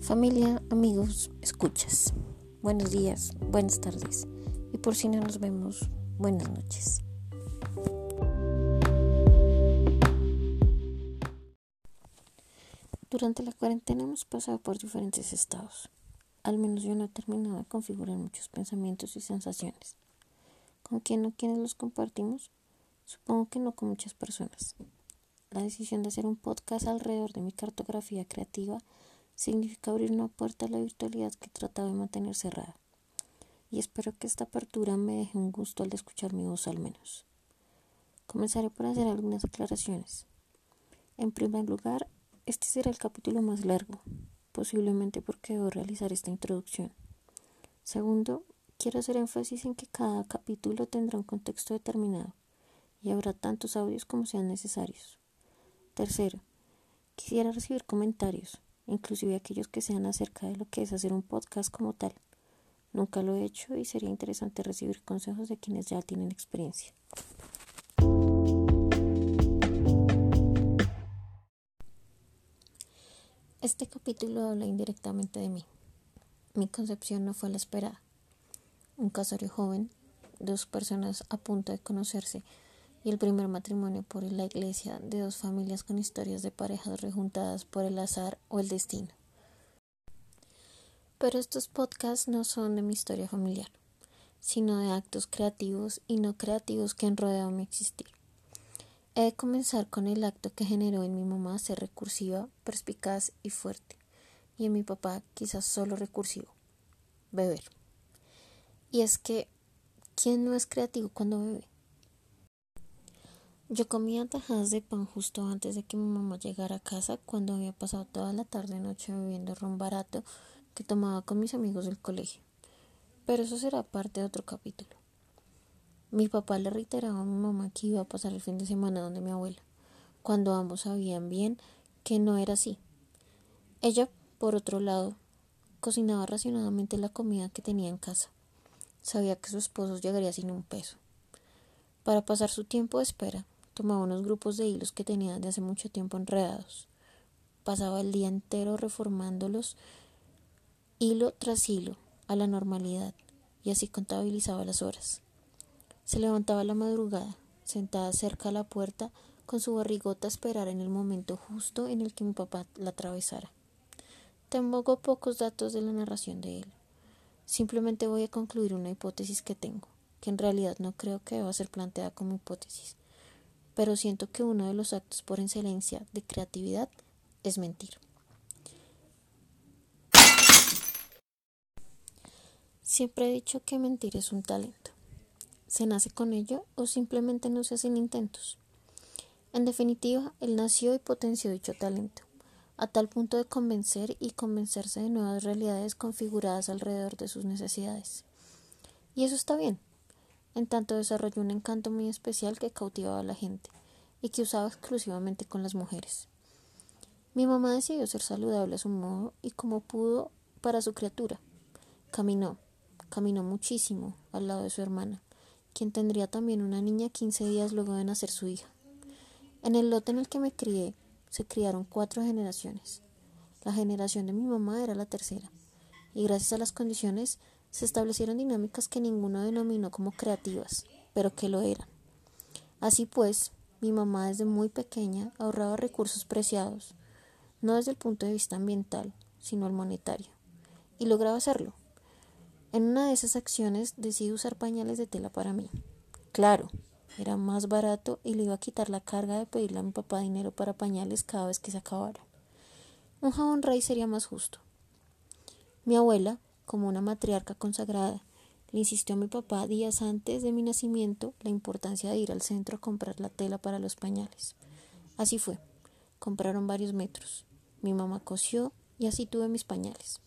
Familia, amigos, escuchas. Buenos días, buenas tardes y por si no nos vemos, buenas noches. Durante la cuarentena hemos pasado por diferentes estados. Al menos yo no he terminado de configurar muchos pensamientos y sensaciones. ¿Con quién o quiénes los compartimos? Supongo que no con muchas personas. La decisión de hacer un podcast alrededor de mi cartografía creativa significa abrir una puerta a la virtualidad que trataba de mantener cerrada. Y espero que esta apertura me deje un gusto al escuchar mi voz al menos. Comenzaré por hacer algunas aclaraciones. En primer lugar, este será el capítulo más largo, posiblemente porque debo realizar esta introducción. Segundo, quiero hacer énfasis en que cada capítulo tendrá un contexto determinado y habrá tantos audios como sean necesarios. Tercero, quisiera recibir comentarios, inclusive aquellos que sean acerca de lo que es hacer un podcast como tal. Nunca lo he hecho y sería interesante recibir consejos de quienes ya tienen experiencia. Este capítulo habla indirectamente de mí. Mi concepción no fue la esperada. Un casorio joven, dos personas a punto de conocerse y el primer matrimonio por la iglesia de dos familias con historias de parejas rejuntadas por el azar o el destino. Pero estos podcasts no son de mi historia familiar, sino de actos creativos y no creativos que han rodeado mi existir. He de comenzar con el acto que generó en mi mamá ser recursiva, perspicaz y fuerte, y en mi papá quizás solo recursivo, beber. Y es que, ¿quién no es creativo cuando bebe? Yo comía tajadas de pan justo antes de que mi mamá llegara a casa cuando había pasado toda la tarde noche bebiendo ron barato que tomaba con mis amigos del colegio. Pero eso será parte de otro capítulo. Mi papá le reiteraba a mi mamá que iba a pasar el fin de semana donde mi abuela, cuando ambos sabían bien que no era así. Ella, por otro lado, cocinaba racionadamente la comida que tenía en casa. Sabía que su esposo llegaría sin un peso. Para pasar su tiempo de espera, Tomaba unos grupos de hilos que tenía de hace mucho tiempo enredados. Pasaba el día entero reformándolos hilo tras hilo a la normalidad y así contabilizaba las horas. Se levantaba a la madrugada, sentada cerca a la puerta, con su barrigota a esperar en el momento justo en el que mi papá la atravesara. Tengo pocos datos de la narración de él. Simplemente voy a concluir una hipótesis que tengo, que en realidad no creo que deba ser planteada como hipótesis, pero siento que uno de los actos por excelencia de creatividad es mentir. Siempre he dicho que mentir es un talento. ¿Se nace con ello o simplemente no se hacen intentos? En definitiva, él nació y potenció dicho talento, a tal punto de convencer y convencerse de nuevas realidades configuradas alrededor de sus necesidades. Y eso está bien, en tanto desarrolló un encanto muy especial que cautivaba a la gente y que usaba exclusivamente con las mujeres. Mi mamá decidió ser saludable a su modo y como pudo para su criatura. Caminó, caminó muchísimo al lado de su hermana, quien tendría también una niña quince días luego de nacer su hija. En el lote en el que me crié se criaron cuatro generaciones. La generación de mi mamá era la tercera, y gracias a las condiciones se establecieron dinámicas que ninguno denominó como creativas, pero que lo eran. Así pues, mi mamá desde muy pequeña ahorraba recursos preciados, no desde el punto de vista ambiental, sino el monetario, y lograba hacerlo. En una de esas acciones decidí usar pañales de tela para mí. Claro, era más barato y le iba a quitar la carga de pedirle a mi papá dinero para pañales cada vez que se acabara. Un jabón rey sería más justo. Mi abuela, como una matriarca consagrada, le insistió a mi papá días antes de mi nacimiento la importancia de ir al centro a comprar la tela para los pañales. Así fue. Compraron varios metros. Mi mamá cosió y así tuve mis pañales.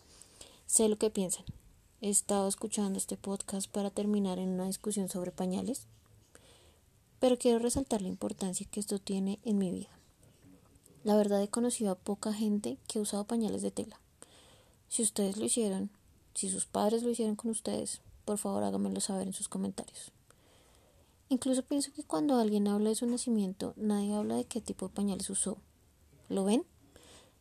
Sé lo que piensan. He estado escuchando este podcast para terminar en una discusión sobre pañales, pero quiero resaltar la importancia que esto tiene en mi vida. La verdad he conocido a poca gente que ha usado pañales de tela. Si ustedes lo hicieron, si sus padres lo hicieron con ustedes, por favor háganmelo saber en sus comentarios. Incluso pienso que cuando alguien habla de su nacimiento, nadie habla de qué tipo de pañales usó. ¿Lo ven?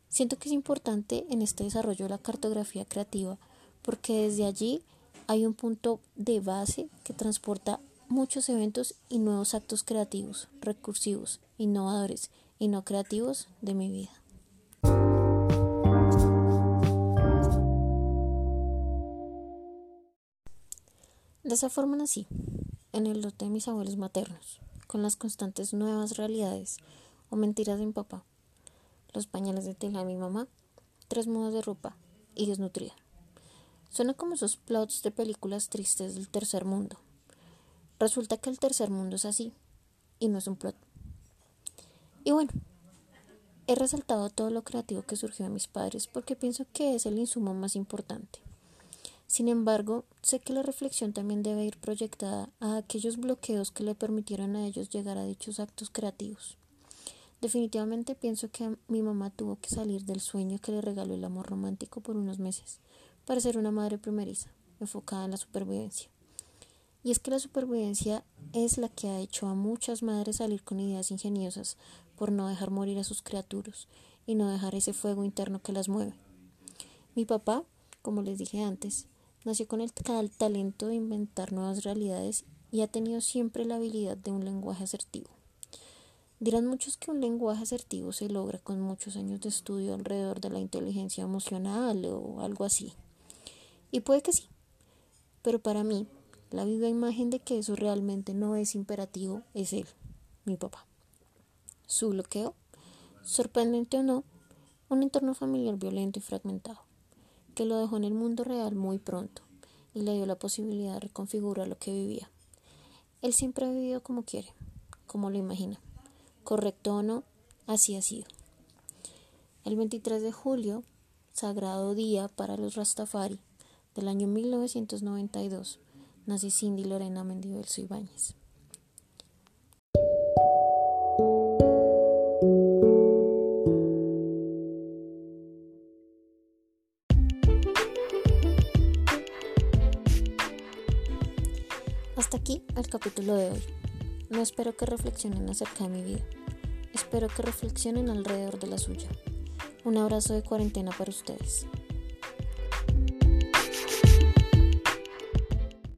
Siento que es importante en este desarrollo de la cartografía creativa porque desde allí hay un punto de base que transporta muchos eventos y nuevos actos creativos, recursivos, innovadores y no creativos de mi vida. De esa forma nací, en el lote de mis abuelos maternos, con las constantes nuevas realidades o mentiras de mi papá, los pañales de tela de mi mamá, tres mudas de ropa y desnutrida. Suena como esos plots de películas tristes del tercer mundo. Resulta que el tercer mundo es así, y no es un plot. Y bueno, he resaltado todo lo creativo que surgió de mis padres porque pienso que es el insumo más importante. Sin embargo, sé que la reflexión también debe ir proyectada a aquellos bloqueos que le permitieron a ellos llegar a dichos actos creativos. Definitivamente pienso que mi mamá tuvo que salir del sueño que le regaló el amor romántico por unos meses para ser una madre primeriza, enfocada en la supervivencia. Y es que la supervivencia es la que ha hecho a muchas madres salir con ideas ingeniosas por no dejar morir a sus criaturas y no dejar ese fuego interno que las mueve. Mi papá, como les dije antes, nació con el talento de inventar nuevas realidades y ha tenido siempre la habilidad de un lenguaje asertivo. Dirán muchos que un lenguaje asertivo se logra con muchos años de estudio alrededor de la inteligencia emocional o algo así. Y puede que sí, pero para mí la viva imagen de que eso realmente no es imperativo es él, mi papá. Su bloqueo, sorprendente o no, un entorno familiar violento y fragmentado, que lo dejó en el mundo real muy pronto y le dio la posibilidad de reconfigurar lo que vivía. Él siempre ha vivido como quiere, como lo imagina. Correcto o no, así ha sido. El 23 de julio, sagrado día para los Rastafari, del año 1992, nací Cindy Lorena Mendibelso Ibáñez. Hasta aquí el capítulo de hoy. No espero que reflexionen acerca de mi vida. Espero que reflexionen alrededor de la suya. Un abrazo de cuarentena para ustedes.